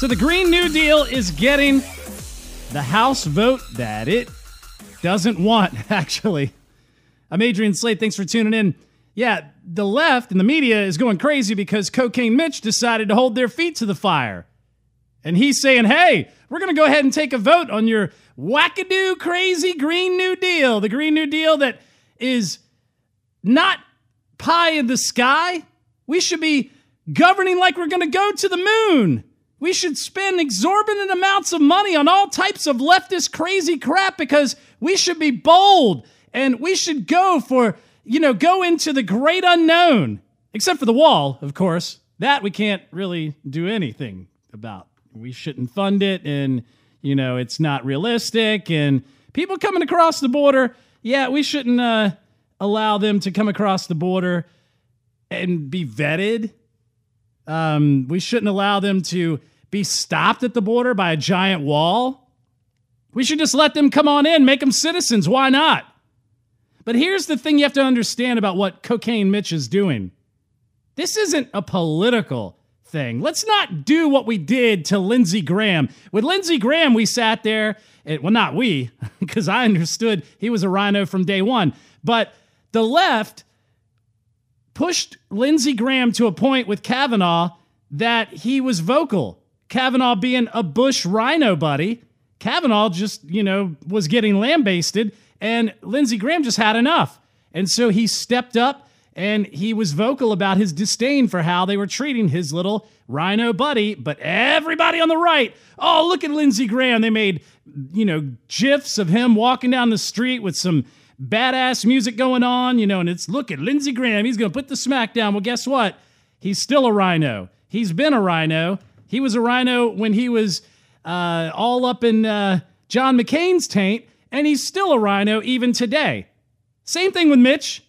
So the Green New Deal is getting the House vote that it doesn't want, actually. I'm Adrian Slade. Thanks for tuning in. Yeah, the left and the media is going crazy because Cocaine Mitch decided to hold their feet to the fire. And he's saying, hey, we're going to go ahead and take a vote on your wackadoo crazy Green New Deal. The Green New Deal that is not pie in the sky. We should be governing like we're going to go to the moon. We should spend exorbitant amounts of money on all types of leftist crazy crap because we should be bold and we should go for, you know, go into the great unknown. Except for the wall, of course. That we can't really do anything about. We shouldn't fund it and, you know, it's not realistic. And people coming across the border, yeah, we shouldn't uh, allow them to come across the border and be vetted. Um, we shouldn't allow them to be stopped at the border by a giant wall. We should just let them come on in, make them citizens. Why not? But here's the thing you have to understand about what Cocaine Mitch is doing this isn't a political thing. Let's not do what we did to Lindsey Graham. With Lindsey Graham, we sat there, and, well, not we, because I understood he was a rhino from day one, but the left pushed Lindsey Graham to a point with Kavanaugh that he was vocal. Kavanaugh being a Bush rhino buddy, Kavanaugh just, you know, was getting lambasted, and Lindsey Graham just had enough. And so he stepped up and he was vocal about his disdain for how they were treating his little rhino buddy. But everybody on the right, oh, look at Lindsey Graham. They made, you know, gifs of him walking down the street with some badass music going on, you know, and it's look at Lindsey Graham. He's going to put the smack down. Well, guess what? He's still a rhino. He's been a rhino. He was a rhino when he was uh, all up in uh, John McCain's taint, and he's still a rhino even today. Same thing with Mitch.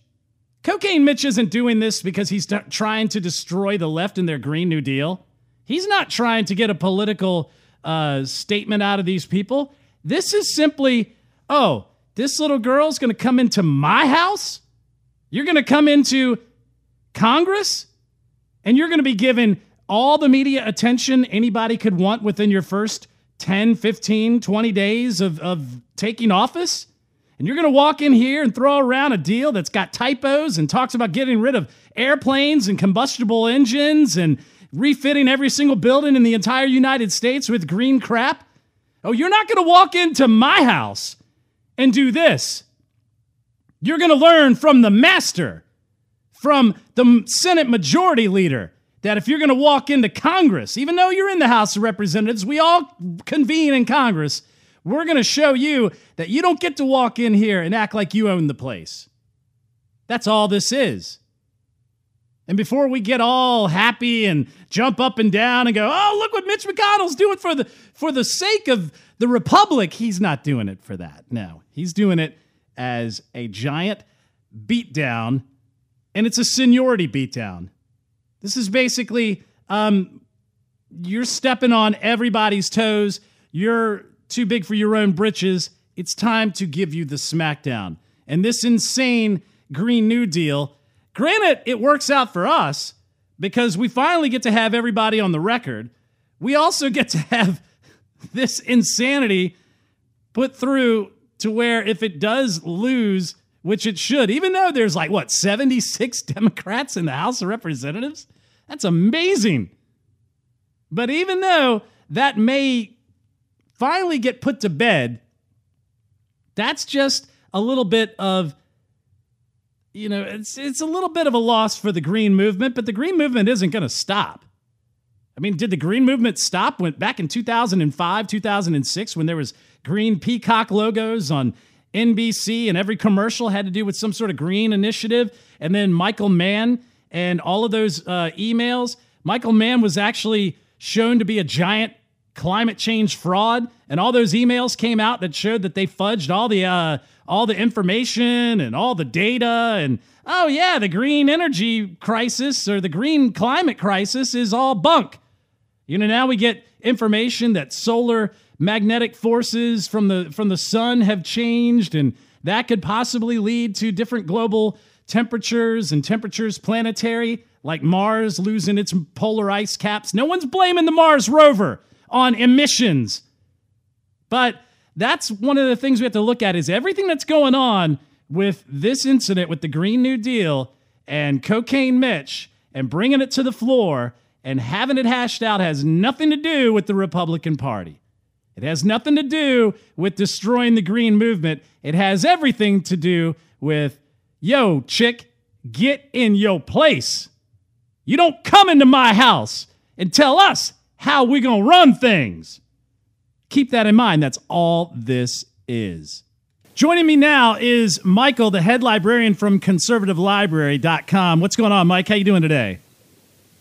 Cocaine Mitch isn't doing this because he's t- trying to destroy the left and their Green New Deal. He's not trying to get a political uh, statement out of these people. This is simply, oh, this little girl's going to come into my house? You're going to come into Congress? And you're going to be given all the media attention anybody could want within your first 10, 15, 20 days of, of taking office? And you're going to walk in here and throw around a deal that's got typos and talks about getting rid of airplanes and combustible engines and refitting every single building in the entire United States with green crap? Oh, you're not going to walk into my house and do this. You're going to learn from the master, from the Senate Majority Leader that if you're going to walk into Congress, even though you're in the House of Representatives, we all convene in Congress. We're going to show you that you don't get to walk in here and act like you own the place. That's all this is. And before we get all happy and jump up and down and go, "Oh, look what Mitch McConnell's doing for the for the sake of the republic," he's not doing it for that. No, he's doing it as a giant beatdown, and it's a seniority beatdown. This is basically um, you're stepping on everybody's toes. You're too big for your own britches. It's time to give you the smackdown. And this insane Green New Deal, granted, it works out for us because we finally get to have everybody on the record. We also get to have this insanity put through to where if it does lose, which it should, even though there's like, what, 76 Democrats in the House of Representatives? That's amazing. But even though that may finally get put to bed, that's just a little bit of you know, it's it's a little bit of a loss for the green movement, but the green movement isn't going to stop. I mean, did the green movement stop when back in 2005, 2006 when there was green peacock logos on NBC and every commercial had to do with some sort of green initiative and then Michael Mann and all of those uh, emails. Michael Mann was actually shown to be a giant climate change fraud, and all those emails came out that showed that they fudged all the uh, all the information and all the data and oh yeah, the green energy crisis or the green climate crisis is all bunk. You know, now we get information that solar magnetic forces from the from the sun have changed and that could possibly lead to different global temperatures and temperatures planetary like Mars losing its polar ice caps. No one's blaming the Mars rover on emissions. But that's one of the things we have to look at is everything that's going on with this incident with the Green New Deal and Cocaine Mitch and bringing it to the floor and having it hashed out has nothing to do with the Republican Party. It has nothing to do with destroying the green movement. It has everything to do with, yo, chick, get in your place. You don't come into my house and tell us how we're going to run things. Keep that in mind. That's all this is. Joining me now is Michael, the head librarian from conservativelibrary.com. What's going on, Mike? How you doing today?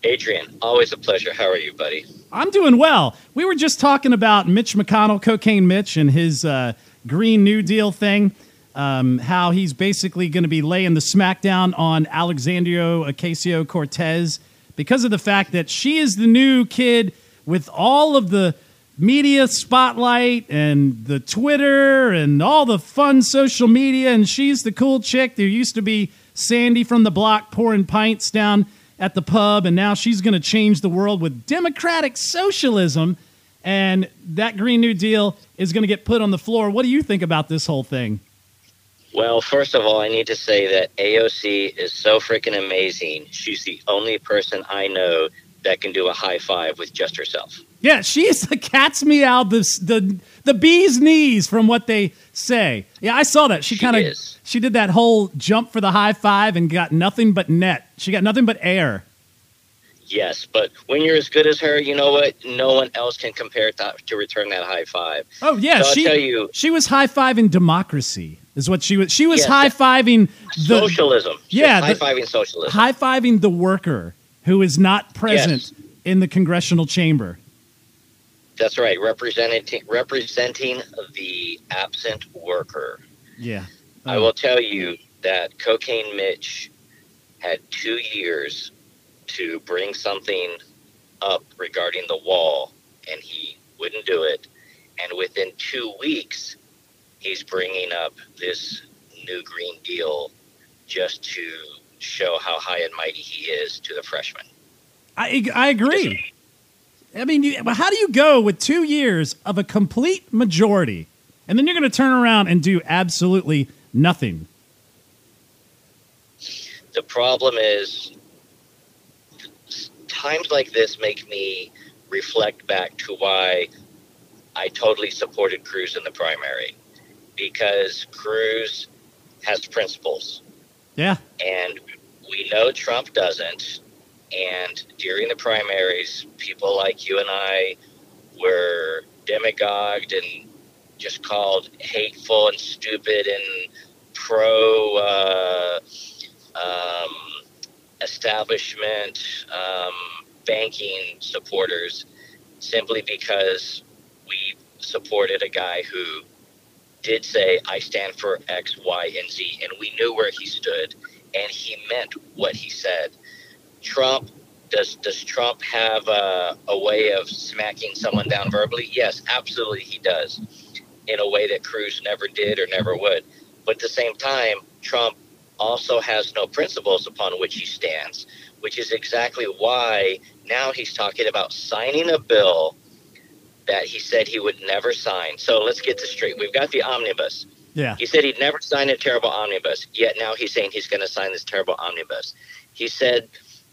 Adrian, always a pleasure. How are you, buddy? I'm doing well. We were just talking about Mitch McConnell, Cocaine Mitch, and his uh, Green New Deal thing. Um, how he's basically going to be laying the smackdown on Alexandria Ocasio Cortez because of the fact that she is the new kid with all of the media spotlight and the Twitter and all the fun social media, and she's the cool chick. There used to be Sandy from the block pouring pints down at the pub, and now she's going to change the world with democratic socialism. And that Green New Deal is going to get put on the floor. What do you think about this whole thing? Well, first of all, I need to say that AOC is so freaking amazing. She's the only person I know that can do a high five with just herself. Yeah, she's the cat's meow, the the the bee's knees from what they say. Yeah, I saw that. She, She kind of she did that whole jump for the high five and got nothing but net. She got nothing but air. Yes, but when you're as good as her, you know what? No one else can compare to, to return that high five. Oh yeah, So I'll she tell you- she was high fiving democracy. Is what she was. She was high fiving the socialism. yeah, high fiving socialism. high fiving the worker who is not present Yes. in the congressional chamber. That's right, representing representing the absent worker. Yeah, I Oh. will tell you that Cocaine Mitch had two years to bring something up regarding the wall, and he wouldn't do it. And within two weeks, he's bringing up this new Green Deal just to show how high and mighty he is to the freshmen. I I agree. I mean, you, how do you go with two years of a complete majority, and then you're going to turn around and do absolutely nothing? The problem is times like this make me reflect back to why I totally supported Cruz in the primary because Cruz has principles Yeah, and we know Trump doesn't. And during the primaries, people like you and I were demagogued and just called hateful and stupid and pro uh, um, establishment um, banking supporters simply because we supported a guy who did say, I stand for X, Y, and Z. And we knew where he stood and he meant what he said. Trump, does, does Trump have a, a way of smacking someone down verbally? Yes, absolutely he does, in a way that Cruz never did or never would. But at the same time, Trump also has no principles upon which he stands, which is exactly why now he's talking about signing a bill that he said he would never sign. So let's get this straight. We've got the omnibus. yeah, He said he'd never sign a terrible omnibus, yet now he's saying he's going to sign this terrible omnibus. He said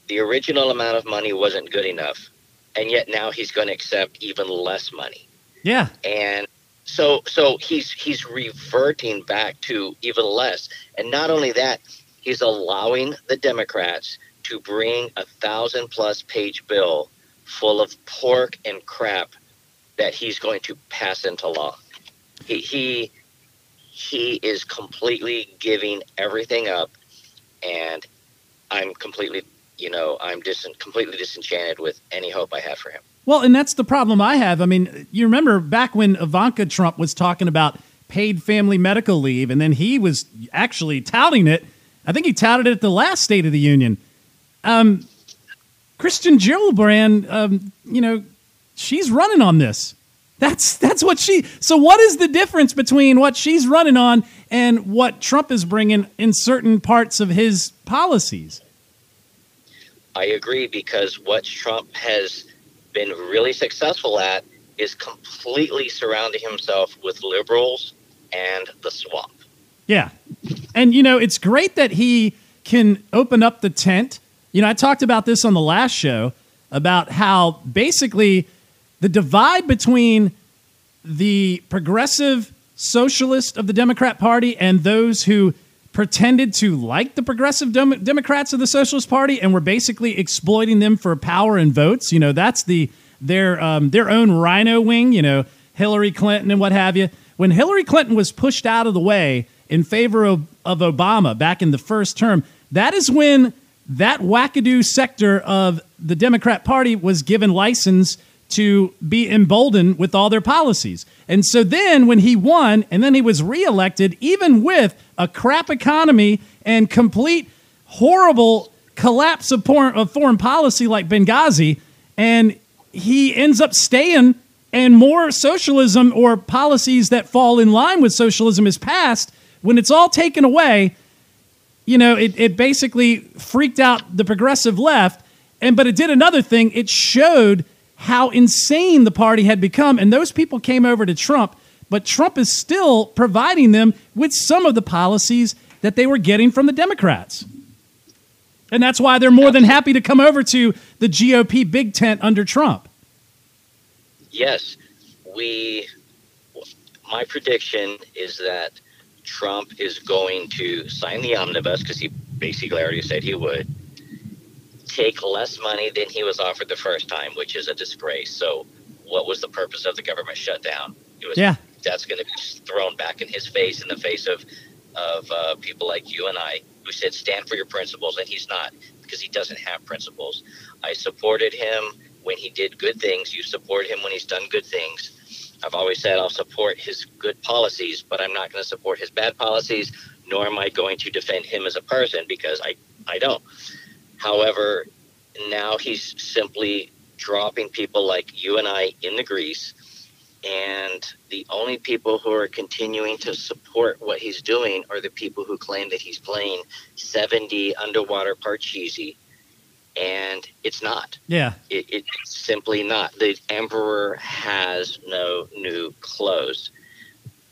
the original amount of money wasn't good enough, and yet now he's going to accept even less money. yeah. And so so he's he's reverting back to even less. And not only that, he's allowing the Democrats to bring a thousand plus page bill full of pork and crap that he's going to pass into law. He he he is completely giving everything up and I'm completely you know, I'm dis- completely disenchanted with any hope I have for him. Well, and that's the problem I have. I mean, you remember back when Ivanka Trump was talking about paid family medical leave, and then he was actually touting it. I think he touted it at the last State of the Union. Um, Kirsten Gillibrand, um, you know, she's running on this. That's that's what she. So, what is the difference between what she's running on and what Trump is bringing in certain parts of his policies? I agree because what Trump has been really successful at is completely surrounding himself with liberals and the swamp. Yeah. And, you know, it's great that he can open up the tent. You know, I talked about this on the last show about how basically the divide between the progressive socialist of the Democrat Party and those who pretended to like the progressive Dem- Democrats of the Socialist Party and were basically exploiting them for power and votes. You know, that's the their um, their own rhino wing. You know, Hillary Clinton and what have you. When Hillary Clinton was pushed out of the way in favor of, of Obama back in the first term, that is when that wackadoo sector of the Democrat Party was given license to be emboldened with all their policies. And so then when he won and then he was reelected, even with a crap economy and complete horrible collapse of foreign, policy like Benghazi, and he ends up staying and more socialism or policies that fall in line with socialism is passed, when it's all taken away, you know, it, it basically freaked out the progressive left. And but it did another thing. It showed how insane the party had become. And those people came over to Trump, but Trump is still providing them with some of the policies that they were getting from the Democrats. And that's why they're more than happy to come over to the GOP big tent under Trump. Yes, we. My prediction is that Trump is going to sign the omnibus because he basically already said he would take less money than he was offered the first time, which is a disgrace. So, what was the purpose of the government shutdown? It was yeah. That's going to be thrown back in his face, in the face of of uh, people like you and I, who said stand for your principles, and he's not because he doesn't have principles. I supported him when he did good things. You support him when he's done good things. I've always said I'll support his good policies, but I'm not going to support his bad policies, nor am I going to defend him as a person because I, I don't. However, now he's simply dropping people like you and I in the grease. And the only people who are continuing to support what he's doing are the people who claim that he's playing 70 underwater Parcheesi. And it's not. Yeah. It, it's simply not. The emperor has no new clothes.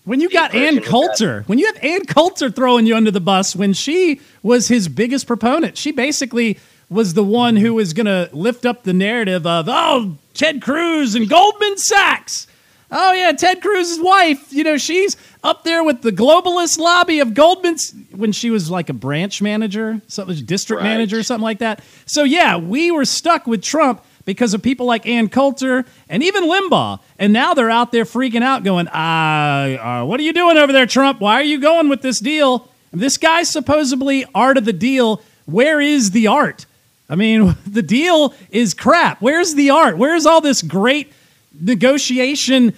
When you got Ann Coulter, when you have Ann Coulter throwing you under the bus, when she was his biggest proponent, she basically was the one who was going to lift up the narrative of, oh, Ted Cruz and Goldman Sachs. Oh, yeah, Ted Cruz's wife, you know, she's up there with the globalist lobby of Goldman's when she was like a branch manager, something, district Right. manager, something like that. So, yeah, we were stuck with Trump because of people like Ann Coulter and even Limbaugh. And now they're out there freaking out, going, uh, uh, what are you doing over there, Trump? Why are you going with this deal? This guy's supposedly art of the deal. Where is the art? I mean, the deal is crap. Where's the art? Where's all this great negotiation,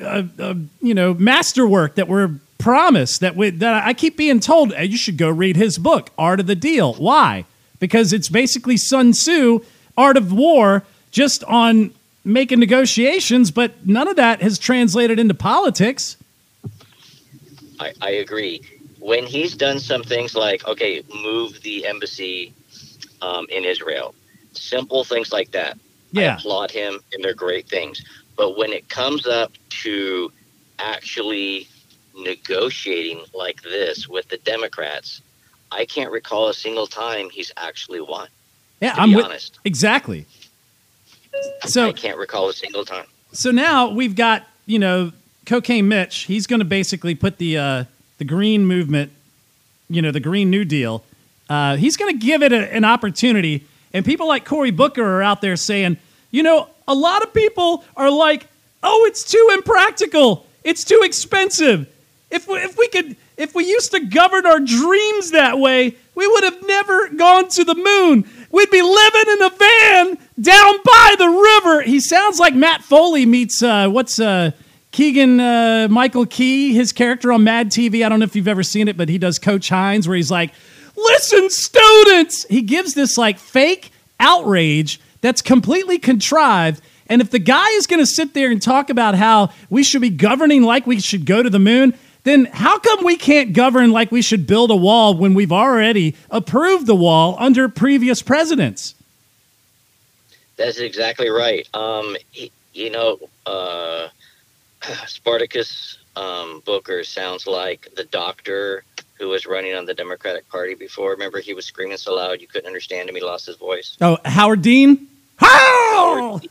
uh, uh, you know, masterwork that we're promised? That we, that I keep being told "Hey, you should go read his book, Art of the Deal. Why? Because it's basically Sun Tzu, Art of War, just on making negotiations, but none of that has translated into politics. I, I agree. When he's done some things like, okay, move the embassy um, in Israel, simple things like that, Yeah. I applaud him and they're great things. But when it comes up to actually negotiating like this with the Democrats, I can't recall a single time he's actually won. Yeah, I'm with, honest. exactly. So I can't recall a single time. so now we've got you know cocaine mitch he's going to basically put the uh, the green movement you know the green new deal uh, he's going to give it a, an opportunity and people like cory booker are out there saying you know a lot of people are like oh it's too impractical it's too expensive if we, if we could if we used to govern our dreams that way we would have never gone to the moon we'd be living in a van down by the river. He sounds like Matt Foley meets uh, what's uh, Keegan uh, Michael Key, his character on Mad TV. I don't know if you've ever seen it, but he does Coach Hines, where he's like, "Listen, students." He gives this like fake outrage that's completely contrived. And if the guy is going to sit there and talk about how we should be governing like we should go to the moon, then how come we can't govern like we should build a wall when we've already approved the wall under previous presidents? That's exactly right. Um, you know, uh, Spartacus um, Booker sounds like the doctor who was running on the Democratic Party before. Remember, he was screaming so loud you couldn't understand him. He lost his voice. Oh, Howard Dean. How?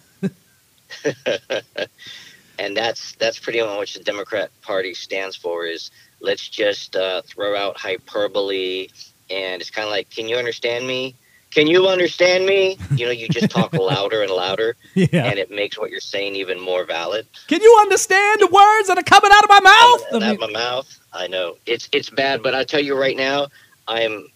and that's that's pretty much what the Democrat Party stands for. Is let's just uh, throw out hyperbole, and it's kind of like, can you understand me? Can you understand me? You know, you just talk louder and louder, Yeah. and it makes what you're saying even more valid. Can you understand the words that are coming out of my mouth? I mean- out my mouth. I know it's it's bad, but I tell you right now, I'm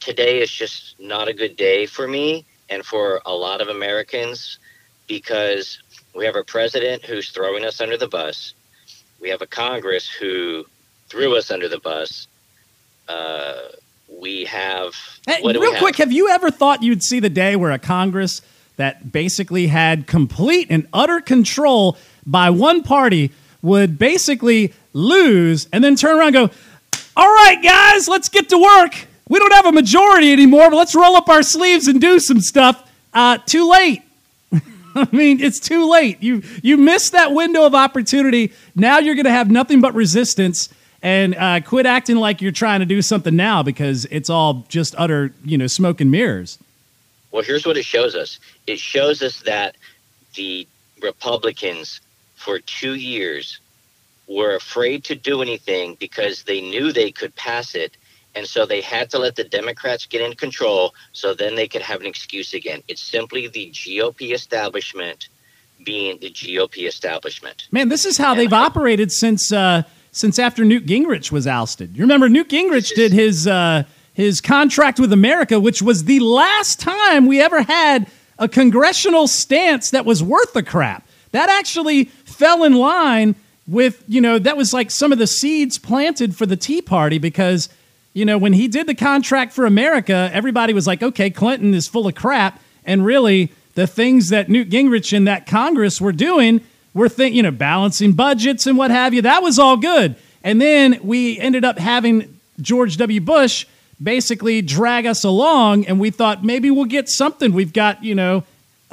today is just not a good day for me and for a lot of Americans because we have a president who's throwing us under the bus. We have a Congress who threw us under the bus. Uh, we have Hey, what do real we have? quick, have you ever thought you'd see the day where a Congress that basically had complete and utter control by one party would basically lose and then turn around and go, All right, guys, let's get to work. We don't have a majority anymore, but let's roll up our sleeves and do some stuff. Uh, too late. I mean, it's too late. You you missed that window of opportunity. Now you're going to have nothing but resistance. And uh, quit acting like you're trying to do something now because it's all just utter, you know, smoke and mirrors. Well, here's what it shows us. It shows us that the Republicans, for two years, were afraid to do anything because they knew they could pass it. And so they had to let the Democrats get in control so then they could have an excuse again. It's simply the GOP establishment being the GOP establishment. Man, this is how they've operated since uh, since after Newt Gingrich was ousted. You remember Newt Gingrich did his uh, his contract with America, which was the last time we ever had a congressional stance that was worth the crap. That actually fell in line with you know that was like some of the seeds planted for the Tea Party because you know when he did the contract for America, everybody was like, okay, Clinton is full of crap, and really the things that Newt Gingrich and that Congress were doing were think you know balancing budgets and what have you. That was all good, and then we ended up having George W. Bush basically drag us along, and we thought maybe we'll get something. We've got you know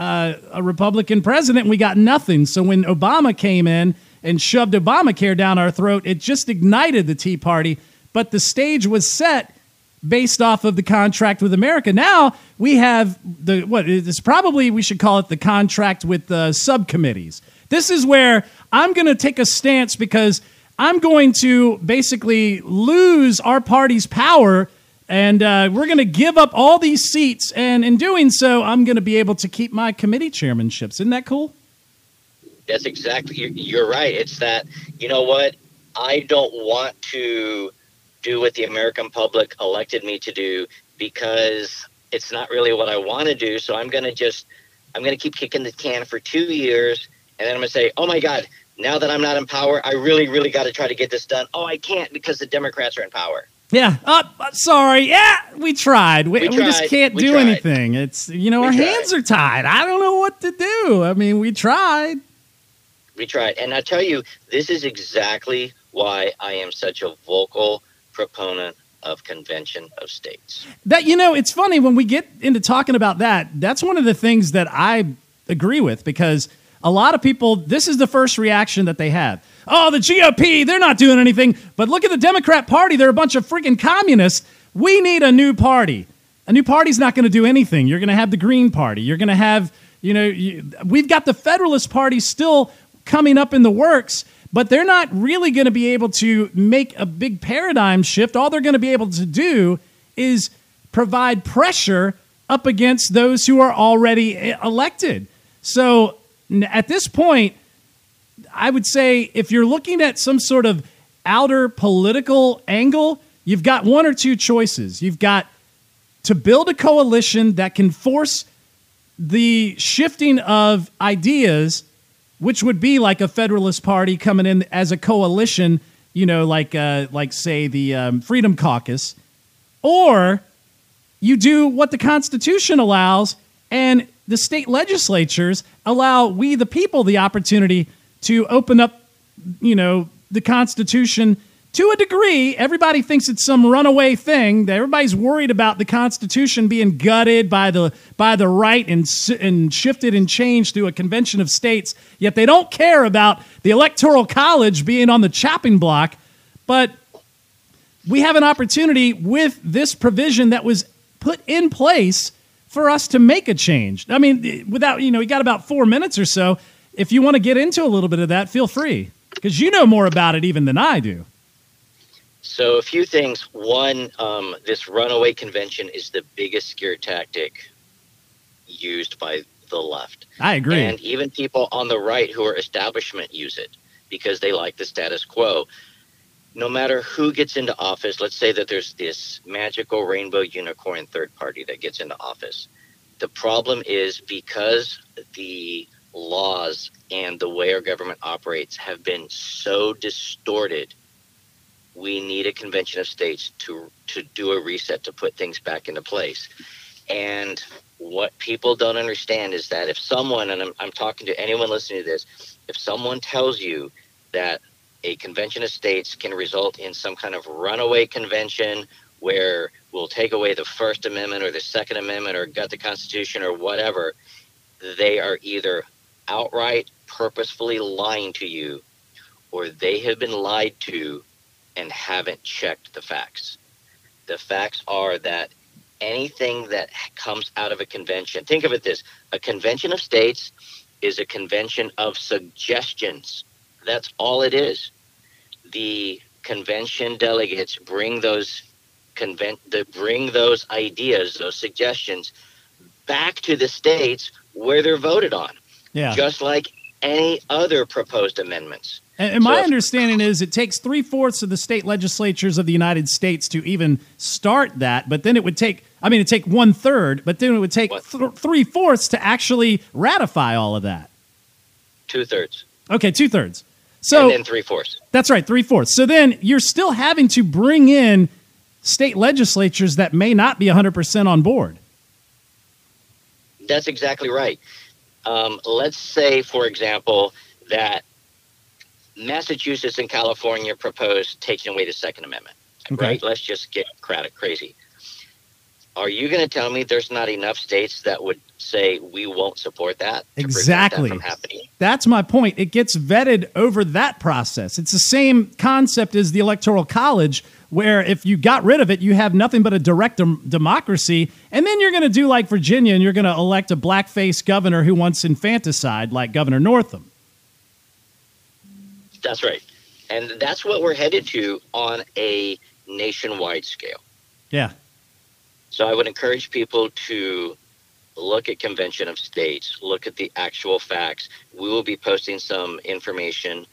uh, a Republican president, we got nothing. So when Obama came in and shoved Obamacare down our throat, it just ignited the Tea Party. But the stage was set based off of the contract with America. Now we have the what it's probably we should call it the contract with the subcommittees. This is where I'm going to take a stance because I'm going to basically lose our party's power. And uh, we're going to give up all these seats, and in doing so, I'm going to be able to keep my committee chairmanships. Isn't that cool? That's exactly you're, you're right. It's that you know what I don't want to do what the American public elected me to do because it's not really what I want to do. So I'm going to just I'm going to keep kicking the can for two years, and then I'm going to say, oh my God, now that I'm not in power, I really really got to try to get this done. Oh, I can't because the Democrats are in power. Yeah. Uh, uh, sorry. Yeah, we tried. We, We we just can't We do tried. anything. It's you know our tried. hands are tied. I don't know what to do. I mean, we tried. We tried. And I tell you, this is exactly why I am such a vocal proponent of convention of states. That you know, it's funny when we get into talking about that. That's one of the things that I agree with because a lot of people. This is the first reaction that they have. Oh, the GOP, they're not doing anything. But look at the Democrat Party. They're a bunch of freaking communists. We need a new party. A new party's not going to do anything. You're going to have the Green Party. You're going to have, you know, you, we've got the Federalist Party still coming up in the works, but they're not really going to be able to make a big paradigm shift. All they're going to be able to do is provide pressure up against those who are already e- elected. So at this point, I would say if you're looking at some sort of outer political angle, you've got one or two choices. You've got to build a coalition that can force the shifting of ideas, which would be like a Federalist Party coming in as a coalition, you know, like uh, like say the um, Freedom Caucus, or you do what the Constitution allows, and the state legislatures allow we the people the opportunity to open up, you know, the Constitution to a degree, everybody thinks it's some runaway thing. That everybody's worried about the Constitution being gutted by the by the right and and shifted and changed through a convention of states. Yet they don't care about the Electoral College being on the chopping block. But we have an opportunity with this provision that was put in place for us to make a change. I mean, without you know, we got about four minutes or so. If you want to get into a little bit of that, feel free because you know more about it even than I do. So, a few things. One, um, this runaway convention is the biggest scare tactic used by the left. I agree. And even people on the right who are establishment use it because they like the status quo. No matter who gets into office, let's say that there's this magical rainbow unicorn third party that gets into office. The problem is because the laws and the way our government operates have been so distorted we need a convention of states to to do a reset to put things back into place. And what people don't understand is that if someone, and I'm, I'm talking to anyone listening to this, if someone tells you that a convention of states can result in some kind of runaway convention where we'll take away the First Amendment or the Second Amendment or gut the Constitution or whatever, they are either outright purposefully lying to you or they have been lied to and haven't checked the facts. The facts are that anything that comes out of a convention, think of it this a convention of states is a convention of suggestions. That's all it is. The convention delegates bring those convent the, bring those ideas, those suggestions back to the states where they're voted on. Yeah. Just like any other proposed amendments. And, and my so, understanding is it takes three fourths of the state legislatures of the United States to even start that, but then it would take. I mean, it take one third, but then it would take th- three fourths to actually ratify all of that. Two thirds. Okay, two thirds. So and then three fourths. That's right, three fourths. So then you're still having to bring in state legislatures that may not be 100% on board. That's exactly right. Um, let's say, for example, that Massachusetts and California proposed taking away the Second Amendment. Okay. Right? Let's just get crazy. Are you going to tell me there's not enough states that would say we won't support that? Exactly. That? That's my point. It gets vetted over that process. It's the same concept as the Electoral College, where if you got rid of it, you have nothing but a direct dem- democracy. And then you're going to do like Virginia and you're going to elect a blackface governor who wants infanticide, like Governor Northam. That's right. And that's what we're headed to on a nationwide scale. Yeah. So I would encourage people to look at Convention of States, look at the actual facts. We will be posting some information,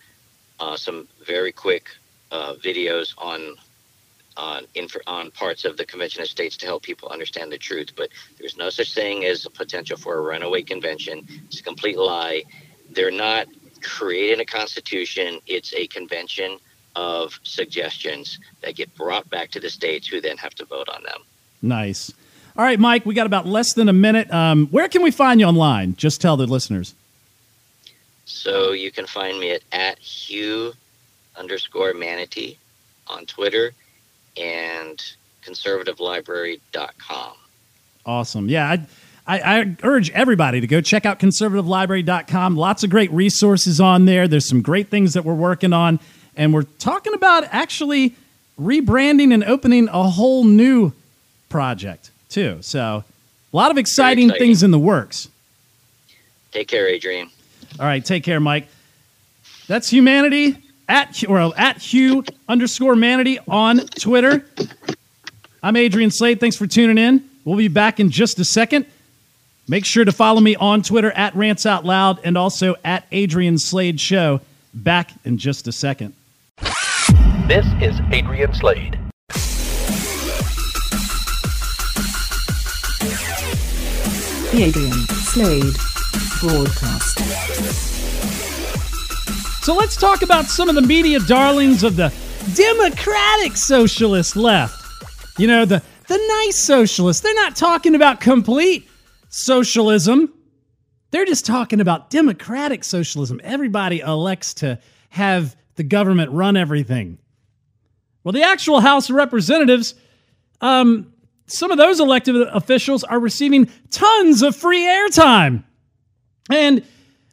uh, some very quick uh, videos on on inf- on parts of the Convention of States to help people understand the truth. But there's no such thing as a potential for a runaway convention. It's a complete lie. They're not creating a constitution, it's a convention of suggestions that get brought back to the states who then have to vote on them. Nice. All right, Mike, we got about less than a minute. Um, where can we find you online? Just tell the listeners. So you can find me at, at Hugh underscore manatee on Twitter and conservativelibrary.com. Awesome. Yeah, I I, I, urge everybody to go check out conservativelibrary.com. Lots of great resources on there. There's some great things that we're working on. And we're talking about actually rebranding and opening a whole new project, too. So, a lot of exciting, exciting. things in the works. Take care, Adrian. All right, take care, Mike. That's humanity at or at Hugh underscore manatee on Twitter. I'm Adrian Slade. Thanks for tuning in. We'll be back in just a second. Make sure to follow me on Twitter at Rants Out Loud and also at Adrian Slade Show. Back in just a second. This is Adrian Slade. Adrian Slade broadcast. So let's talk about some of the media darlings of the democratic socialist left. You know, the, the nice socialists. They're not talking about complete socialism. They're just talking about democratic socialism. Everybody elects to have the government run everything. Well, the actual House of Representatives, um, some of those elected officials are receiving tons of free airtime. And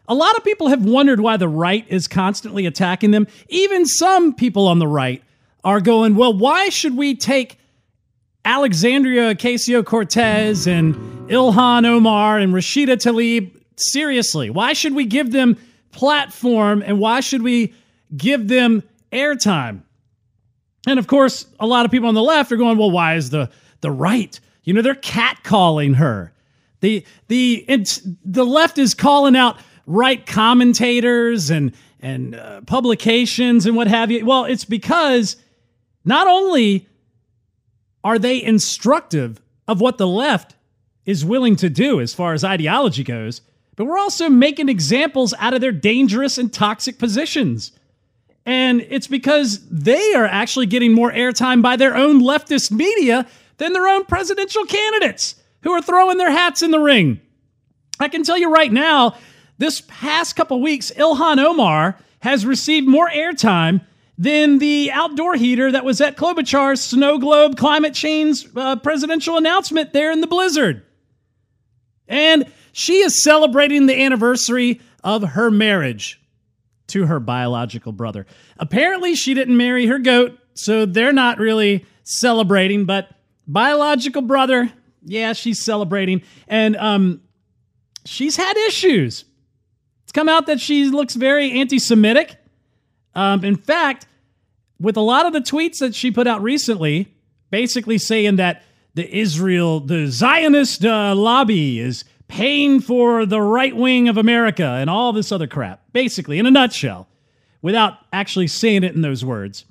a lot of people have wondered why the right is constantly attacking them. Even some people on the right are going, well, why should we take Alexandria Ocasio Cortez and Ilhan Omar and Rashida Tlaib seriously? Why should we give them platform and why should we give them airtime? And of course, a lot of people on the left are going, well, why is the, the right? You know, they're catcalling her. The, the, the left is calling out right commentators and, and uh, publications and what have you. Well, it's because not only are they instructive of what the left is willing to do as far as ideology goes, but we're also making examples out of their dangerous and toxic positions. And it's because they are actually getting more airtime by their own leftist media than their own presidential candidates who are throwing their hats in the ring. I can tell you right now, this past couple weeks, Ilhan Omar has received more airtime than the outdoor heater that was at Klobuchar's snow globe climate change uh, presidential announcement there in the blizzard. And she is celebrating the anniversary of her marriage to her biological brother. Apparently, she didn't marry her goat, so they're not really celebrating, but biological brother, yeah, she's celebrating. And um, she's had issues. Come out that she looks very anti Semitic. Um, in fact, with a lot of the tweets that she put out recently, basically saying that the Israel, the Zionist uh, lobby is paying for the right wing of America and all this other crap, basically, in a nutshell, without actually saying it in those words.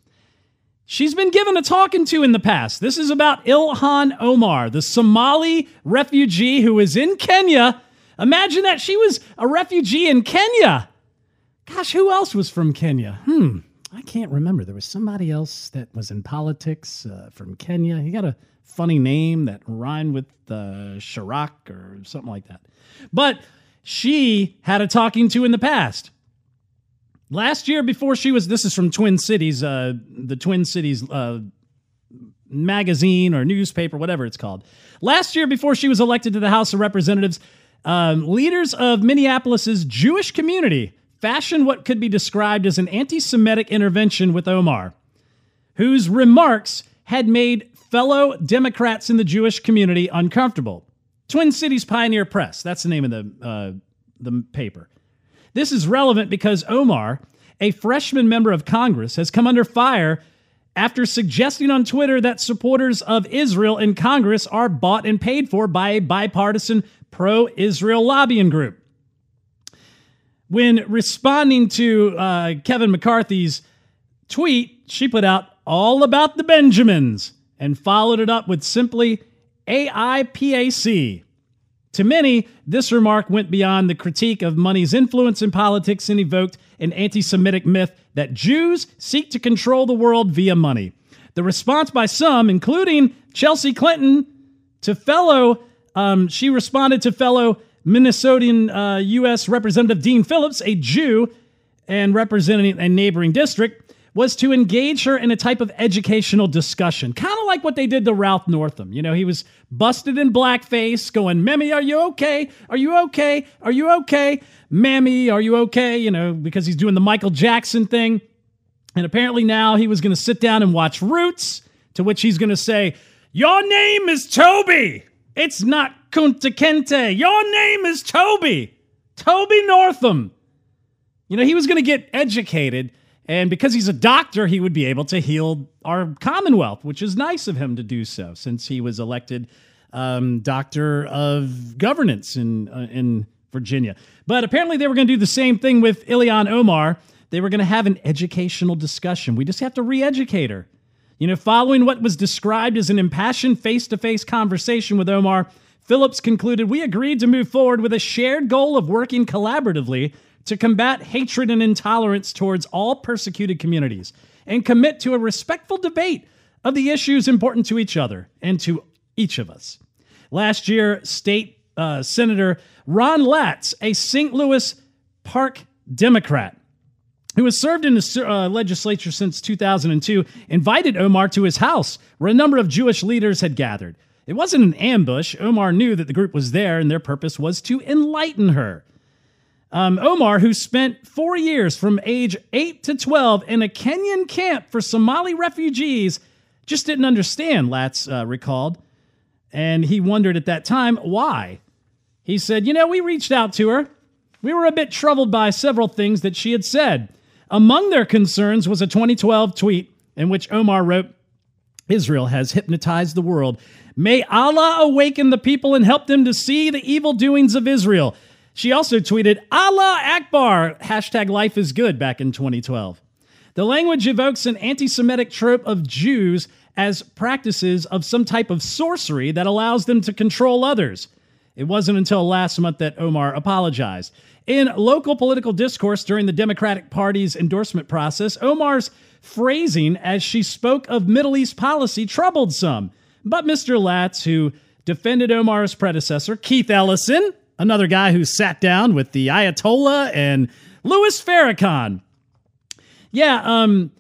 She's been given a talking to in the past. This is about Ilhan Omar, the Somali refugee who is in Kenya. Imagine that she was a refugee in Kenya. Gosh, who else was from Kenya? Hmm, I can't remember. There was somebody else that was in politics uh, from Kenya. He got a funny name that rhymed with uh, Chirac or something like that. But she had a talking to in the past. Last year, before she was, this is from Twin Cities, uh, the Twin Cities uh, magazine or newspaper, whatever it's called. Last year, before she was elected to the House of Representatives, um, leaders of Minneapolis's Jewish community fashioned what could be described as an anti Semitic intervention with Omar, whose remarks had made fellow Democrats in the Jewish community uncomfortable. Twin Cities Pioneer Press, that's the name of the, uh, the paper. This is relevant because Omar, a freshman member of Congress, has come under fire after suggesting on Twitter that supporters of Israel in Congress are bought and paid for by a bipartisan pro Israel lobbying group when responding to uh, Kevin McCarthy's tweet, she put out all about the Benjamins and followed it up with simply AIPAC. To many, this remark went beyond the critique of money's influence in politics and evoked an anti Semitic myth that Jews seek to control the world via money. The response by some, including Chelsea Clinton, to fellow, um, she responded to fellow Minnesotan uh, U.S. Representative Dean Phillips, a Jew and representing a neighboring district, was to engage her in a type of educational discussion, kind of like what they did to Ralph Northam. You know, he was busted in blackface, going, Mammy, are you okay? Are you okay? Are you okay? Mammy, are you okay? You know, because he's doing the Michael Jackson thing. And apparently now he was going to sit down and watch Roots, to which he's going to say, Your name is Toby. It's not Kunta Kinte. Your name is Toby. Toby Northam. You know, he was going to get educated, and because he's a doctor, he would be able to heal our Commonwealth, which is nice of him to do so since he was elected um, doctor of governance in, uh, in Virginia. But apparently, they were going to do the same thing with Ilhan Omar. They were going to have an educational discussion. We just have to re educate her. You know, following what was described as an impassioned face to face conversation with Omar, Phillips concluded We agreed to move forward with a shared goal of working collaboratively to combat hatred and intolerance towards all persecuted communities and commit to a respectful debate of the issues important to each other and to each of us. Last year, State uh, Senator Ron Latz, a St. Louis Park Democrat, who has served in the uh, legislature since 2002, invited Omar to his house where a number of Jewish leaders had gathered. It wasn't an ambush. Omar knew that the group was there and their purpose was to enlighten her. Um, Omar, who spent four years from age 8 to 12 in a Kenyan camp for Somali refugees, just didn't understand, Latz uh, recalled. And he wondered at that time why. He said, You know, we reached out to her. We were a bit troubled by several things that she had said. Among their concerns was a 2012 tweet in which Omar wrote, Israel has hypnotized the world. May Allah awaken the people and help them to see the evil doings of Israel. She also tweeted, Allah Akbar, hashtag life is good back in 2012. The language evokes an anti Semitic trope of Jews as practices of some type of sorcery that allows them to control others. It wasn't until last month that Omar apologized. In local political discourse during the Democratic Party's endorsement process, Omar's phrasing as she spoke of Middle East policy troubled some. But Mr. Latz, who defended Omar's predecessor, Keith Ellison, another guy who sat down with the Ayatollah and Louis Farrakhan. Yeah, um,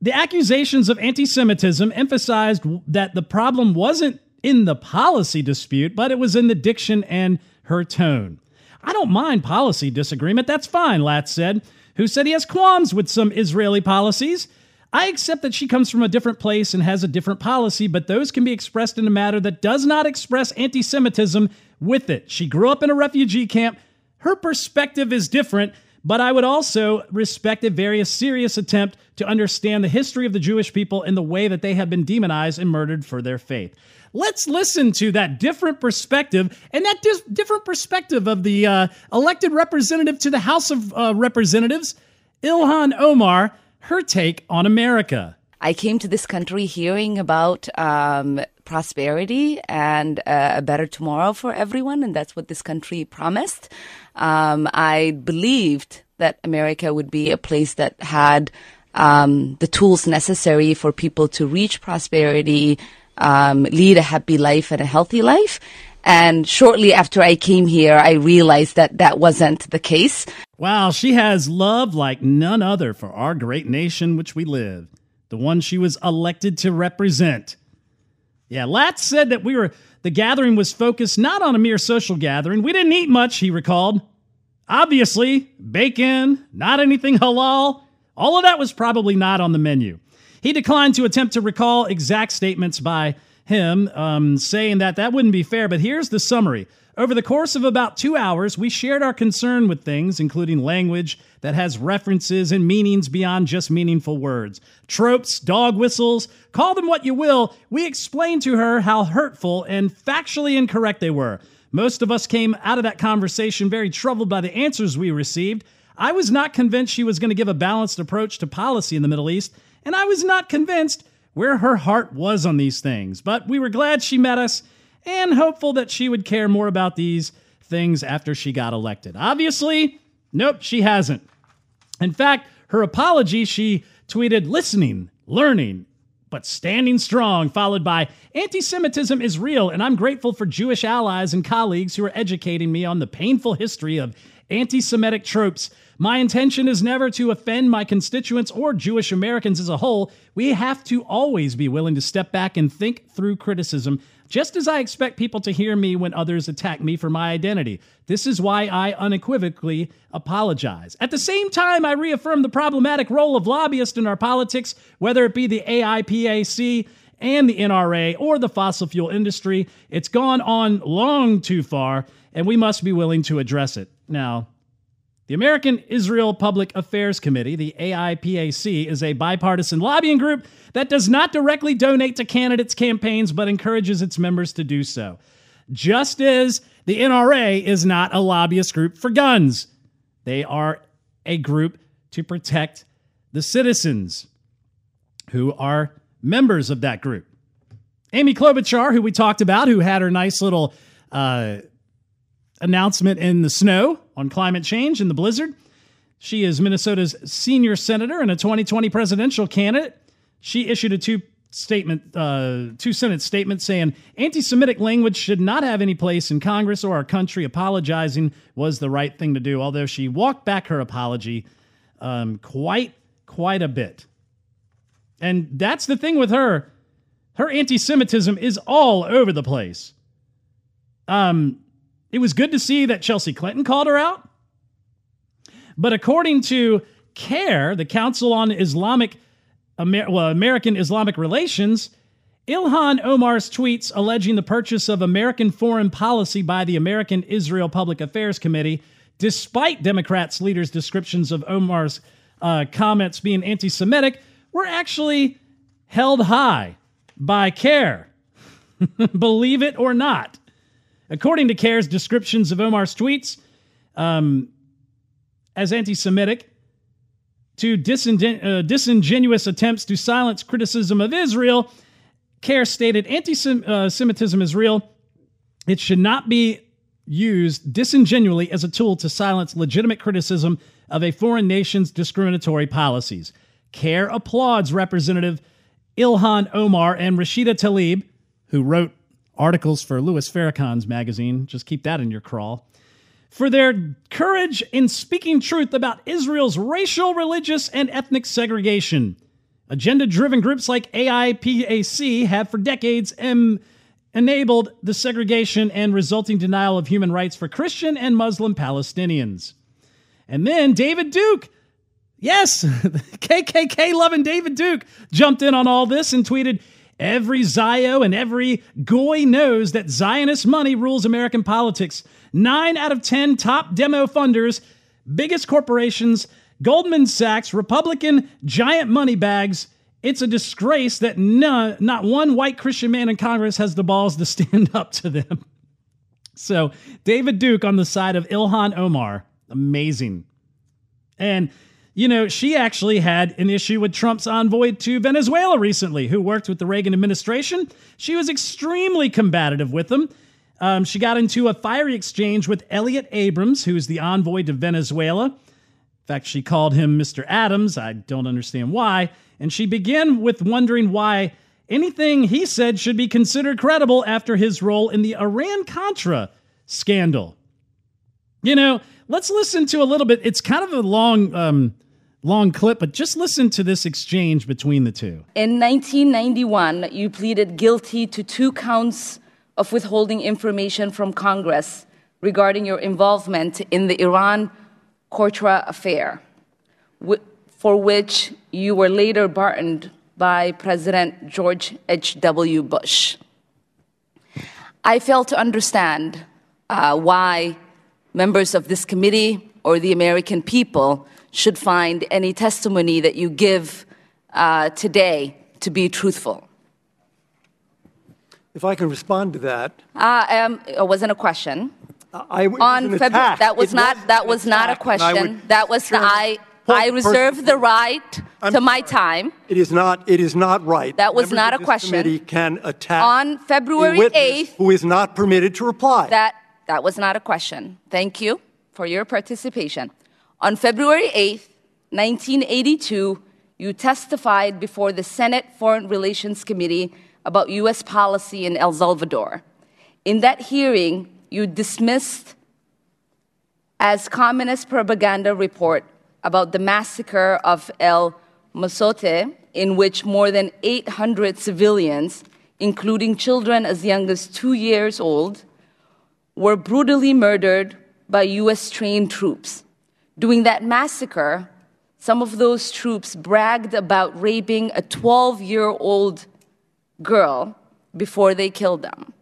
the accusations of anti Semitism emphasized that the problem wasn't in the policy dispute, but it was in the diction and her tone. I don't mind policy disagreement, that's fine, Latz said, who said he has qualms with some Israeli policies. I accept that she comes from a different place and has a different policy, but those can be expressed in a matter that does not express anti Semitism with it. She grew up in a refugee camp. Her perspective is different, but I would also respect a very serious attempt to understand the history of the Jewish people and the way that they have been demonized and murdered for their faith. Let's listen to that different perspective and that dis- different perspective of the uh, elected representative to the House of uh, Representatives, Ilhan Omar, her take on America. I came to this country hearing about um, prosperity and uh, a better tomorrow for everyone, and that's what this country promised. Um, I believed that America would be a place that had um, the tools necessary for people to reach prosperity, um, lead a happy life and a healthy life. And shortly after I came here, I realized that that wasn't the case. Wow, she has love like none other for our great nation which we live, the one she was elected to represent. Yeah, Latz said that we were the gathering was focused not on a mere social gathering. We didn't eat much, he recalled. Obviously, bacon, not anything halal. All of that was probably not on the menu. He declined to attempt to recall exact statements by him, um, saying that that wouldn't be fair. But here's the summary. Over the course of about two hours, we shared our concern with things, including language that has references and meanings beyond just meaningful words. Tropes, dog whistles, call them what you will. We explained to her how hurtful and factually incorrect they were. Most of us came out of that conversation very troubled by the answers we received. I was not convinced she was going to give a balanced approach to policy in the Middle East, and I was not convinced where her heart was on these things. But we were glad she met us and hopeful that she would care more about these things after she got elected. Obviously, nope, she hasn't. In fact, her apology, she tweeted, listening, learning, but standing strong, followed by anti Semitism is real, and I'm grateful for Jewish allies and colleagues who are educating me on the painful history of anti Semitic tropes. My intention is never to offend my constituents or Jewish Americans as a whole. We have to always be willing to step back and think through criticism just as I expect people to hear me when others attack me for my identity. This is why I unequivocally apologize. At the same time, I reaffirm the problematic role of lobbyists in our politics, whether it be the AIPAC and the NRA or the fossil fuel industry. It's gone on long too far, and we must be willing to address it. Now, the American Israel Public Affairs Committee, the AIPAC, is a bipartisan lobbying group that does not directly donate to candidates' campaigns but encourages its members to do so. Just as the NRA is not a lobbyist group for guns, they are a group to protect the citizens who are members of that group. Amy Klobuchar, who we talked about, who had her nice little uh, announcement in the snow on climate change and the blizzard. She is Minnesota's senior senator and a 2020 presidential candidate. She issued a two statement, uh, two sentence statement saying anti Semitic language should not have any place in Congress or our country. Apologizing was the right thing to do, although she walked back her apology um, quite, quite a bit. And that's the thing with her. Her anti Semitism is all over the place. Um, it was good to see that Chelsea Clinton called her out. But according to CAIR, the Council on Islamic Amer- well, American Islamic Relations, Ilhan Omar's tweets alleging the purchase of American foreign policy by the American Israel Public Affairs Committee, despite Democrats' leaders' descriptions of Omar's uh, comments being anti Semitic, were actually held high by CAIR. Believe it or not. According to CAIR's descriptions of Omar's tweets um, as anti Semitic, to disingen- uh, disingenuous attempts to silence criticism of Israel, CAIR stated anti uh, Semitism is real. It should not be used disingenuously as a tool to silence legitimate criticism of a foreign nation's discriminatory policies. CAIR applauds Representative Ilhan Omar and Rashida Tlaib, who wrote articles for Louis Farrakhan's magazine. Just keep that in your crawl for their courage in speaking truth about Israel's racial, religious, and ethnic segregation. Agenda driven groups like AIPAC have for decades em- enabled the segregation and resulting denial of human rights for Christian and Muslim Palestinians. And then David Duke, yes, KKK loving David Duke, jumped in on all this and tweeted, Every Zio and every Goy knows that Zionist money rules American politics. Nine out of 10 top demo funders, biggest corporations, Goldman Sachs, Republican giant money bags. It's a disgrace that none, not one white Christian man in Congress has the balls to stand up to them. So, David Duke on the side of Ilhan Omar. Amazing. And you know, she actually had an issue with Trump's envoy to Venezuela recently, who worked with the Reagan administration. She was extremely combative with him. Um, she got into a fiery exchange with Elliott Abrams, who's the envoy to Venezuela. In fact, she called him Mr. Adams. I don't understand why. And she began with wondering why anything he said should be considered credible after his role in the Iran Contra scandal. You know, let's listen to a little bit. It's kind of a long. Um, long clip, but just listen to this exchange between the two. In 1991, you pleaded guilty to two counts of withholding information from Congress regarding your involvement in the Iran Contra affair, for which you were later pardoned by President George H.W. Bush. I fail to understand uh, why members of this committee or the American people should find any testimony that you give uh, today to be truthful. If I can respond to that. Uh, um, it wasn't a question. I, on February, that was it not was that was not a question. That was the, I I reserve the right I'm to my time. It is not. It is not right. That was not a question. Committee can attack on February eighth, who is not permitted to reply. That that was not a question. Thank you for your participation. On February 8, 1982, you testified before the Senate Foreign Relations Committee about U.S. policy in El Salvador. In that hearing, you dismissed as communist propaganda report about the massacre of El Mozote, in which more than 800 civilians, including children as young as two years old, were brutally murdered by U.S. trained troops. During that massacre, some of those troops bragged about raping a 12 year old girl before they killed them.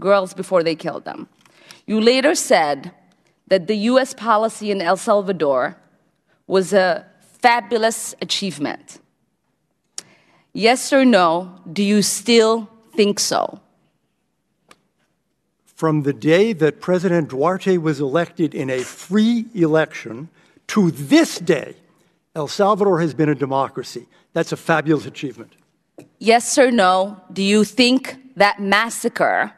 Girls before they killed them. You later said that the US policy in El Salvador was a fabulous achievement. Yes or no, do you still think so? From the day that President Duarte was elected in a free election to this day, El Salvador has been a democracy. That's a fabulous achievement. Yes or no, do you think that massacre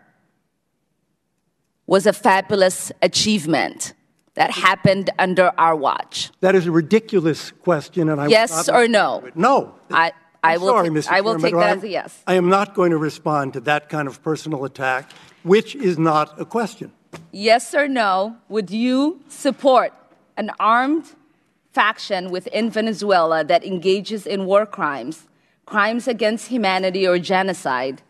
was a fabulous achievement that happened under our watch? That is a ridiculous question, and I Yes or no? respond to it. No. I, I will, sorry, ta- Mr. I will Chairman, take that as a yes. I am not going to respond to that kind of personal attack, which is not a question. Yes or no, would you support an armed faction within Venezuela that engages in war crimes, crimes against humanity, or genocide,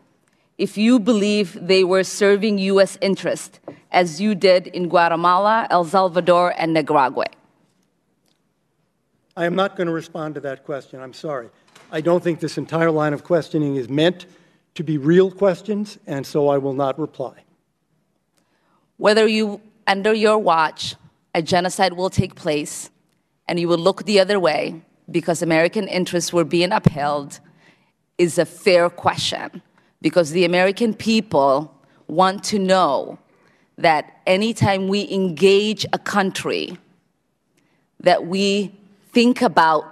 if you believe they were serving U.S. interest, as you did in Guatemala, El Salvador, and Nicaragua? I am not going to respond to that question. I'm sorry. I don't think this entire line of questioning is meant to be real questions, and so I will not reply. Whether you, under your watch, a genocide will take place and you will look the other way because American interests were being upheld is a fair question because the American people want to know that anytime we engage a country, that we think about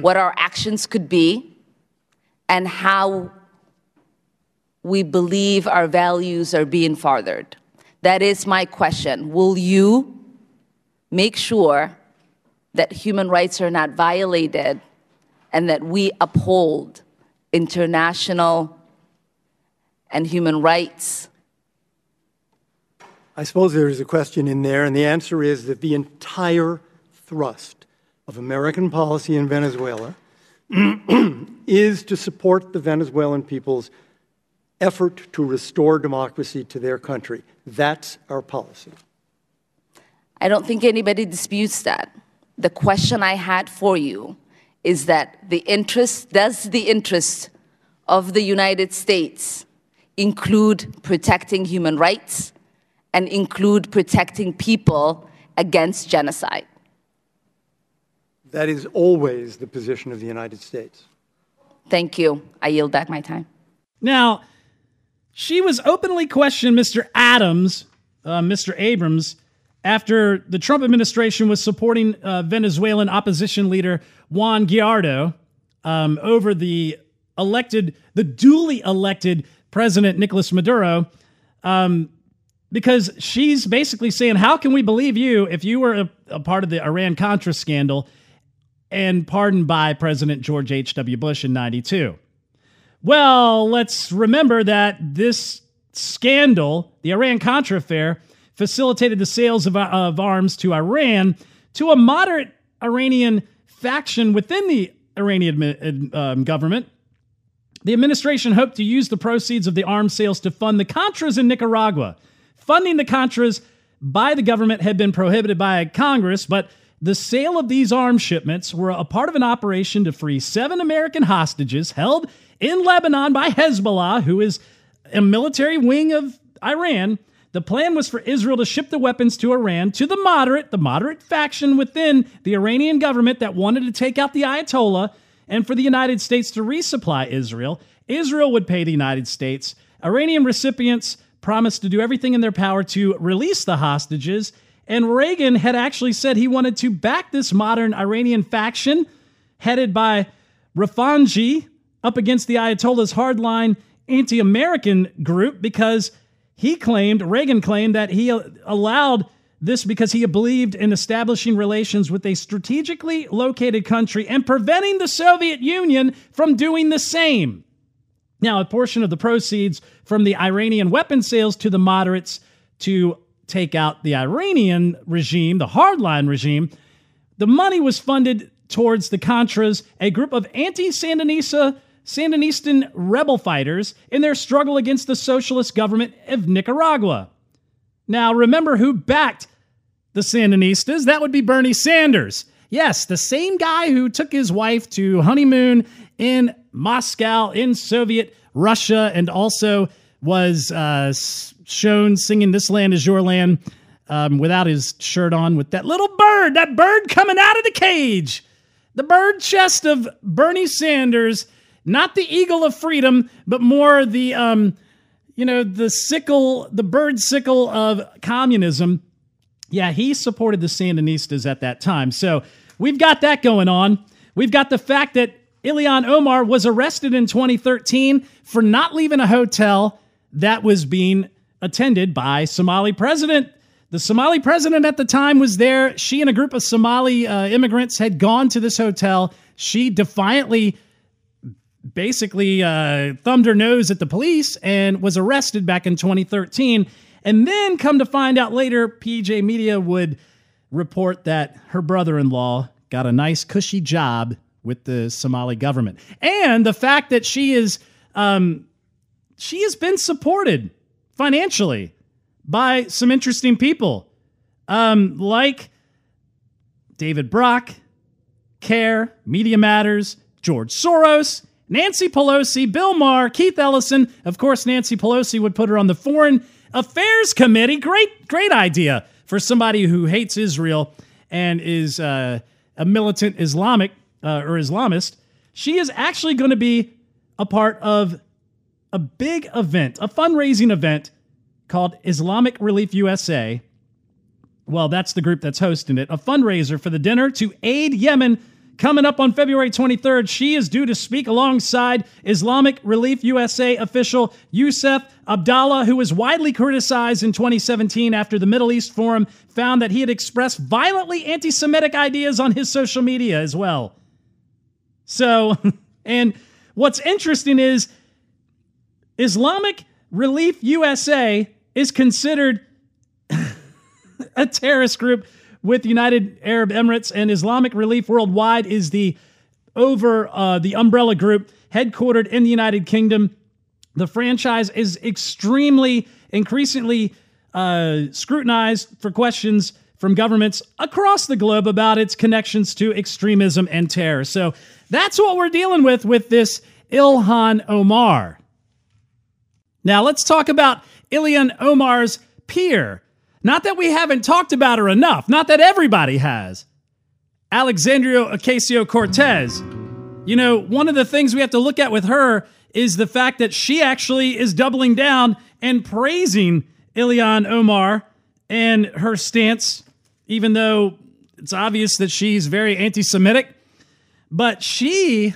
what our actions could be and how we believe our values are being furthered. That is my question. Will you make sure that human rights are not violated and that we uphold international and human rights? I suppose there is a question in there, and the answer is that the entire thrust of American policy in Venezuela is to support the Venezuelan people's effort to restore democracy to their country. That's our policy. I don't think anybody disputes that. The question I had for you is that the interest, does the interest of the United States include protecting human rights and include protecting people against genocide? That is always the position of the United States. Thank you. I yield back my time. Now, she was openly questioned Mr. Adams, uh, Mr. Abrams, after the Trump administration was supporting uh, Venezuelan opposition leader Juan Guaido um, over the elected, the duly elected President Nicolas Maduro, um, because she's basically saying, "How can we believe you if you were a, a part of the Iran Contra scandal and pardoned by President George H.W. Bush in '92?" Well, let's remember that this scandal, the Iran Contra affair, facilitated the sales of, of arms to Iran to a moderate Iranian faction within the Iranian um, government. The administration hoped to use the proceeds of the arms sales to fund the Contras in Nicaragua. Funding the Contras by the government had been prohibited by Congress, but the sale of these arms shipments were a part of an operation to free seven American hostages held in Lebanon by Hezbollah, who is a military wing of Iran. The plan was for Israel to ship the weapons to Iran to the moderate, the moderate faction within the Iranian government that wanted to take out the Ayatollah, and for the United States to resupply Israel. Israel would pay the United States. Iranian recipients promised to do everything in their power to release the hostages. And Reagan had actually said he wanted to back this modern Iranian faction headed by Rafanji up against the Ayatollah's hardline anti American group because he claimed, Reagan claimed, that he allowed this because he believed in establishing relations with a strategically located country and preventing the Soviet Union from doing the same. Now, a portion of the proceeds from the Iranian weapon sales to the moderates to take out the Iranian regime, the hardline regime, the money was funded towards the Contras, a group of anti Sandinista Sandinistan rebel fighters in their struggle against the socialist government of Nicaragua. Now, remember who backed the Sandinistas? That would be Bernie Sanders. Yes, the same guy who took his wife to honeymoon in Moscow, in Soviet Russia, and also was uh, shown singing This Land Is Your Land um, without his shirt on with that little bird, that bird coming out of the cage. The bird chest of Bernie Sanders, not the eagle of freedom, but more the, um, you know, the sickle, the bird sickle of communism. Yeah, he supported the Sandinistas at that time. So we've got that going on. We've got the fact that Ilhan Omar was arrested in 2013 for not leaving a hotel that was being attended by Somali president. The Somali president at the time was there. She and a group of Somali uh, immigrants had gone to this hotel. She defiantly basically uh, thumbed her nose at the police and was arrested back in 2013. And then come to find out later, PJ Media would report that her brother in law got a nice, cushy job with the Somali government. And the fact that she is, um, she has been supported financially by some interesting people, um, like David Brock, CAIR, Media Matters, George Soros, Nancy Pelosi, Bill Maher, Keith Ellison. Of course, Nancy Pelosi would put her on the Foreign Affairs Committee. Great, great idea for somebody who hates Israel and is uh, a militant Islamic uh, or Islamist. She is actually going to be a part of a big event, a fundraising event called Islamic Relief USA. Well, that's the group that's hosting it. A fundraiser for the dinner to aid Yemen Coming up on February 23rd, she is due to speak alongside Islamic Relief USA official Yusuf Abdallah, who was widely criticized in 2017 after the Middle East Forum found that he had expressed violently anti Semitic ideas on his social media as well. So, and what's interesting is Islamic Relief USA is considered a terrorist group with United Arab Emirates and Islamic Relief Worldwide is the over uh, the umbrella group headquartered in the United Kingdom. The franchise is extremely, increasingly uh, scrutinized for questions from governments across the globe about its connections to extremism and terror. So that's what we're dealing with with this Ilhan Omar. Now let's talk about Ilhan Omar's peer, not that we haven't talked about her enough, not that everybody has. Alexandria Ocasio Cortez. You know, one of the things we have to look at with her is the fact that she actually is doubling down and praising Ilhan Omar and her stance, even though it's obvious that she's very anti Semitic. But she,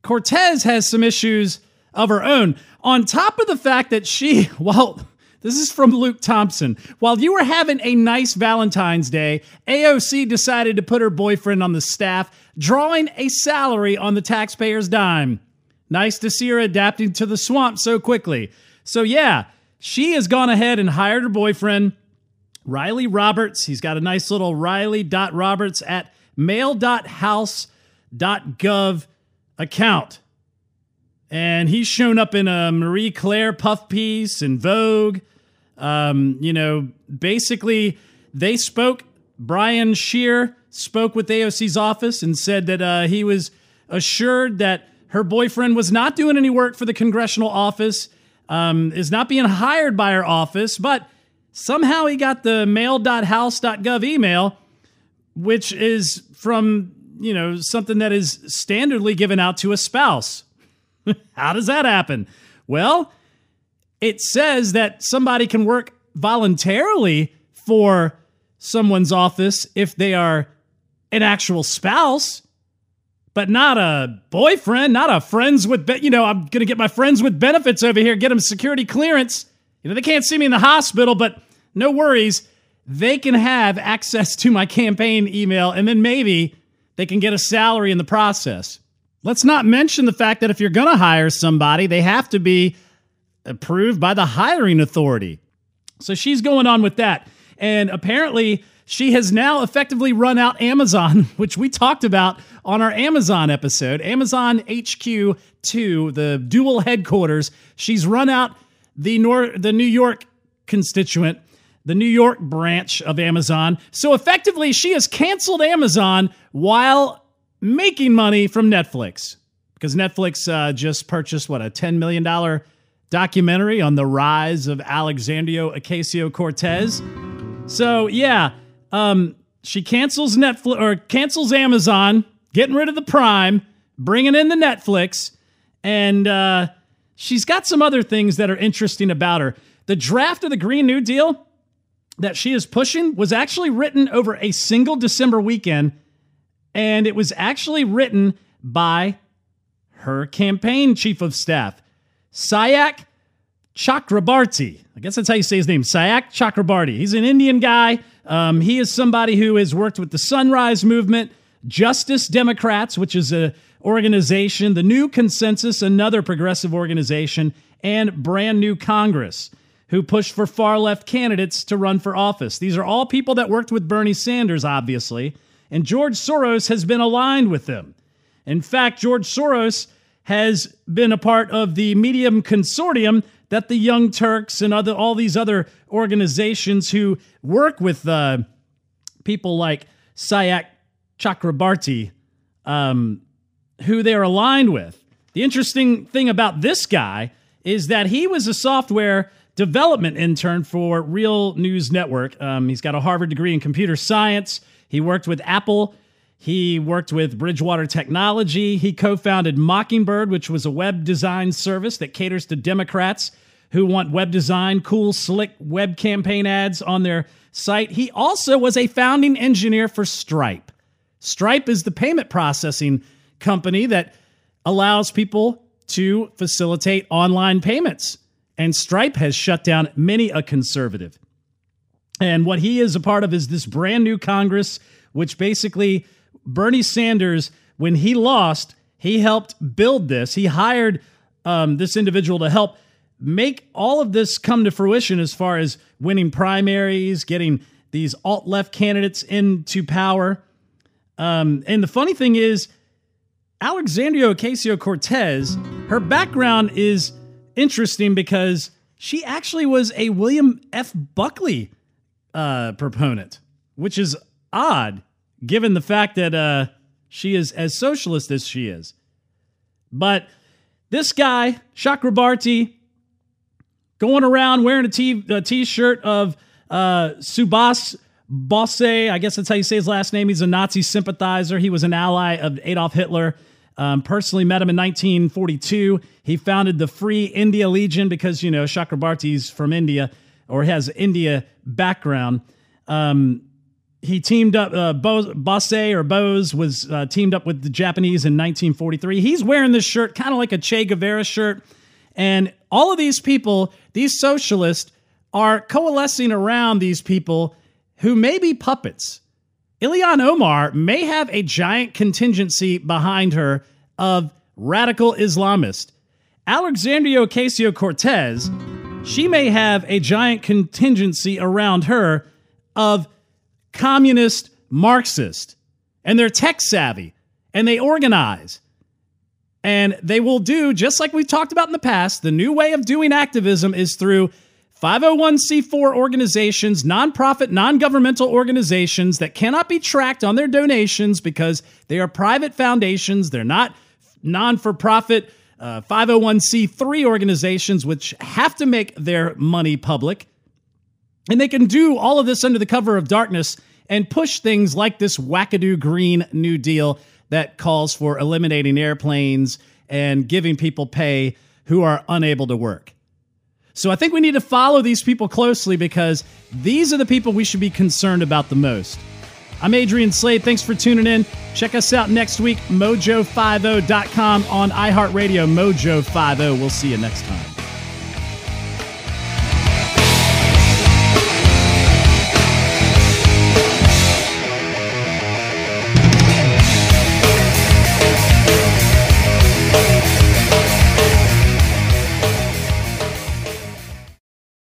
Cortez, has some issues of her own. On top of the fact that she, well, this is from Luke Thompson. While you were having a nice Valentine's Day, AOC decided to put her boyfriend on the staff, drawing a salary on the taxpayer's dime. Nice to see her adapting to the swamp so quickly. So, yeah, she has gone ahead and hired her boyfriend, Riley Roberts. He's got a nice little Riley.Roberts at mail.house.gov account. And he's shown up in a Marie Claire puff piece in Vogue. Um, you know, basically, they spoke. Brian Scheer spoke with AOC's office and said that uh, he was assured that her boyfriend was not doing any work for the congressional office, um, is not being hired by her office, but somehow he got the mail.house.gov email, which is from, you know, something that is standardly given out to a spouse. How does that happen? Well, it says that somebody can work voluntarily for someone's office if they are an actual spouse, but not a boyfriend, not a friends with, be- you know, I'm going to get my friends with benefits over here, get them security clearance. You know, they can't see me in the hospital, but no worries. They can have access to my campaign email, and then maybe they can get a salary in the process. Let's not mention the fact that if you're going to hire somebody, they have to be approved by the hiring authority. So she's going on with that. And apparently, she has now effectively run out Amazon, which we talked about on our Amazon episode, Amazon HQ 2, the dual headquarters. She's run out the, Nor- the New York constituent, the New York branch of Amazon. So effectively, she has canceled Amazon while making money from Netflix because Netflix uh, just purchased, what, a $10 million documentary on the rise of Alexandria Ocasio Cortez. So yeah, um, she cancels Netflix or cancels Amazon, getting rid of the Prime, bringing in the Netflix, and uh, she's got some other things that are interesting about her. The draft of the Green New Deal that she is pushing was actually written over a single December weekend, and it was actually written by her campaign chief of staff, Sayak Chakrabarti. I guess that's how you say his name, Sayak Chakrabarti. He's an Indian guy. Um, he is somebody who has worked with the Sunrise Movement, Justice Democrats, which is a organization, the New Consensus, another progressive organization, and Brand New Congress, who pushed for far left candidates to run for office. These are all people that worked with Bernie Sanders, obviously, and George Soros has been aligned with them. In fact, George Soros has been a part of the Medium Consortium that the Young Turks and other all these other organizations who work with uh, people like Sayak Chakrabarti, um, who they're aligned with. The interesting thing about this guy is that he was a software development intern for Real News Network. Um, he's got a Harvard degree in computer science. He worked with Apple. He worked with Bridgewater Technology. He co founded Mockingbird, which was a web design service that caters to Democrats who want web design, cool, slick web campaign ads on their site. He also was a founding engineer for Stripe. Stripe is the payment processing company that allows people to facilitate online payments. And Stripe has shut down many a conservative. And what he is a part of is this brand new Congress, which basically Bernie Sanders, when he lost, he helped build this. He hired um, this individual to help make all of this come to fruition as far as winning primaries, getting these alt left candidates into power. Um, and the funny thing is, Alexandria Ocasio Cortez, her background is interesting because she actually was a William F. Buckley uh, proponent, which is odd given the fact that uh, she is as socialist as she is. But this guy, Chakrabarti, going around wearing a t a t-shirt of uh, Subhas Bose. I guess that's how you say his last name. He's a Nazi sympathizer. He was an ally of Adolf Hitler. Um, personally met him in 1942. He founded the Free India Legion because, you know, Chakrabarti's from India or has India background. Um, he teamed up, uh, or Bose was uh, teamed up with the Japanese in 1943. He's wearing this shirt, kind of like a Che Guevara shirt. And all of these people, these socialists, are coalescing around these people who may be puppets. Ilhan Omar may have a giant contingency behind her of radical Islamists. Alexandria Ocasio Cortez, she may have a giant contingency around her of communist Marxist. And they're tech savvy and they organize and they will do, just like we've talked about in the past, the new way of doing activism is through 501c4 organizations, nonprofit, non governmental organizations that cannot be tracked on their donations because they are private foundations. They're not non for profit uh, 501c3 organizations, which have to make their money public. And they can do all of this under the cover of darkness and push things like this wackadoo Green New Deal that calls for eliminating airplanes and giving people pay who are unable to work. So I think we need to follow these people closely because these are the people we should be concerned about the most. I'm Adrian Slade. Thanks for tuning in. Check us out next week, mojo50.com on iHeartRadio, Mojo50. We'll see you next time.